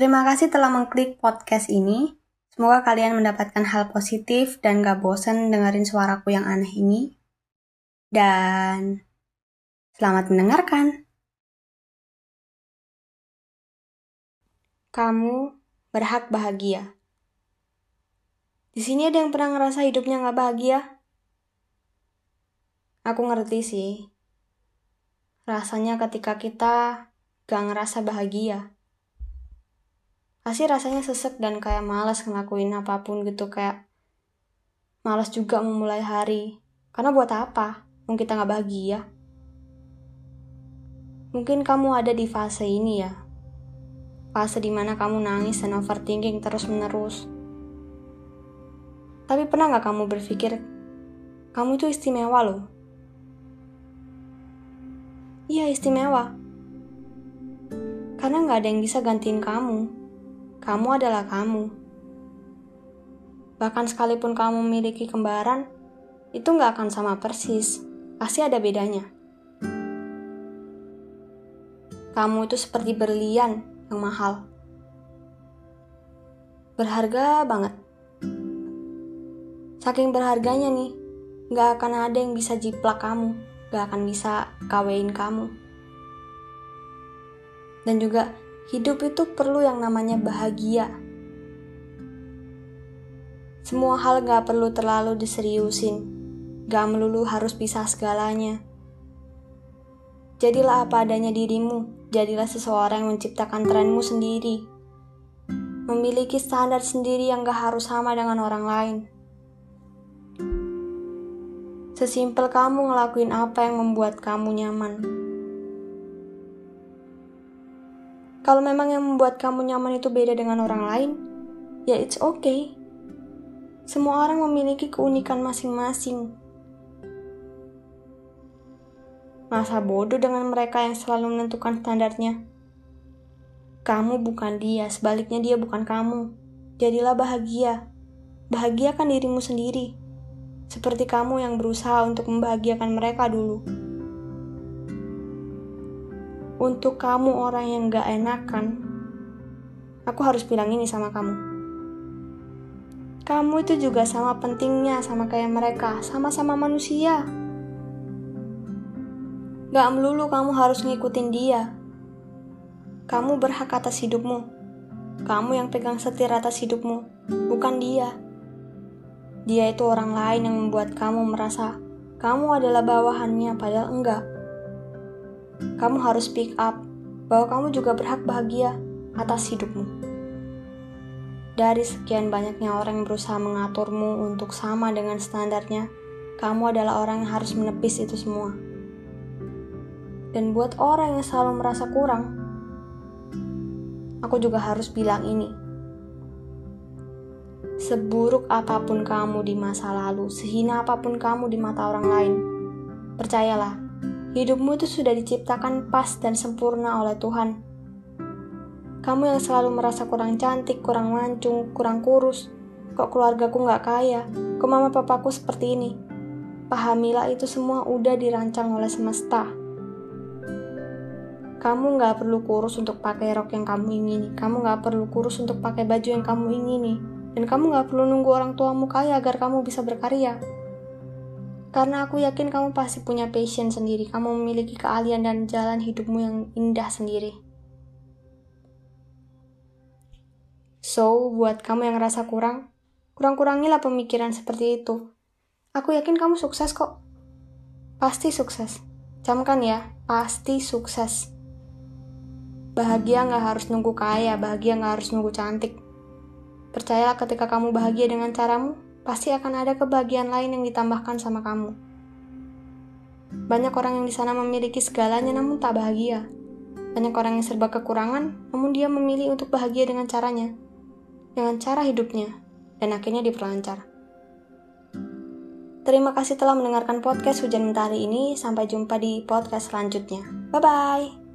Terima kasih telah mengklik podcast ini. Semoga kalian mendapatkan hal positif dan gak bosen dengerin suaraku yang aneh ini. Dan selamat mendengarkan. Kamu berhak bahagia. Di sini ada yang pernah ngerasa hidupnya gak bahagia? Aku ngerti sih. Rasanya ketika kita gak ngerasa bahagia. Pasti rasanya sesek dan kayak malas ngelakuin apa pun gitu kayak malas juga memulai hari. Karena buat apa? Mungkin kita gak bahagia. Mungkin kamu ada di fase ini ya. Fase di mana kamu nangis dan overthinking terus menerus. Tapi pernah gak kamu berpikir, kamu itu istimewa loh Iya istimewa. Karena nggak ada yang bisa gantiin kamu. Kamu adalah kamu. Bahkan sekalipun kamu memiliki kembaran, itu nggak akan sama persis. Pasti ada bedanya. Kamu itu seperti berlian yang mahal. Berharga banget. Saking berharganya nih, nggak akan ada yang bisa jiplak kamu gak akan bisa kawin kamu. Dan juga hidup itu perlu yang namanya bahagia. Semua hal gak perlu terlalu diseriusin, gak melulu harus bisa segalanya. Jadilah apa adanya dirimu, jadilah seseorang yang menciptakan trenmu sendiri. Memiliki standar sendiri yang gak harus sama dengan orang lain. Sesimpel kamu ngelakuin apa yang membuat kamu nyaman. Kalau memang yang membuat kamu nyaman itu beda dengan orang lain, ya it's okay. Semua orang memiliki keunikan masing-masing. Masa bodoh dengan mereka yang selalu menentukan standarnya. Kamu bukan dia, sebaliknya dia bukan kamu. Jadilah bahagia. Bahagiakan dirimu sendiri seperti kamu yang berusaha untuk membahagiakan mereka dulu. Untuk kamu orang yang gak enakan, aku harus bilang ini sama kamu. Kamu itu juga sama pentingnya sama kayak mereka, sama-sama manusia. Gak melulu kamu harus ngikutin dia. Kamu berhak atas hidupmu. Kamu yang pegang setir atas hidupmu, bukan dia. Dia itu orang lain yang membuat kamu merasa kamu adalah bawahannya, padahal enggak. Kamu harus speak up bahwa kamu juga berhak bahagia atas hidupmu. Dari sekian banyaknya orang yang berusaha mengaturmu untuk sama dengan standarnya, kamu adalah orang yang harus menepis itu semua. Dan buat orang yang selalu merasa kurang, aku juga harus bilang ini Seburuk apa pun kamu di masa lalu, sehina apa pun kamu di mata orang lain, percayalah, hidupmu itu sudah diciptakan pas dan sempurna oleh Tuhan. Kamu yang selalu merasa kurang cantik, kurang mancung, kurang kurus, kok keluargaku nggak kaya, kok mama papaku seperti ini. Pahamilah itu semua udah dirancang oleh semesta. Kamu nggak perlu kurus untuk pakai rok yang kamu ingini. Kamu nggak perlu kurus untuk pakai baju yang kamu ingini. Dan kamu gak perlu nunggu orang tuamu kaya agar kamu bisa berkarya. Karena aku yakin kamu pasti punya passion sendiri, kamu memiliki keahlian dan jalan hidupmu yang indah sendiri. So, buat kamu yang rasa kurang, kurang-kurangilah pemikiran seperti itu. Aku yakin kamu sukses kok. Pasti sukses. Camkan ya, pasti sukses. Bahagia gak harus nunggu kaya, bahagia gak harus nunggu cantik. Percayalah ketika kamu bahagia dengan caramu, pasti akan ada kebahagiaan lain yang ditambahkan sama kamu. Banyak orang yang di sana memiliki segalanya namun tak bahagia. Banyak orang yang serba kekurangan, namun dia memilih untuk bahagia dengan caranya, dengan cara hidupnya, dan akhirnya diperlancar. Terima kasih telah mendengarkan podcast Hujan Mentari ini. Sampai jumpa di podcast selanjutnya. Bye bye.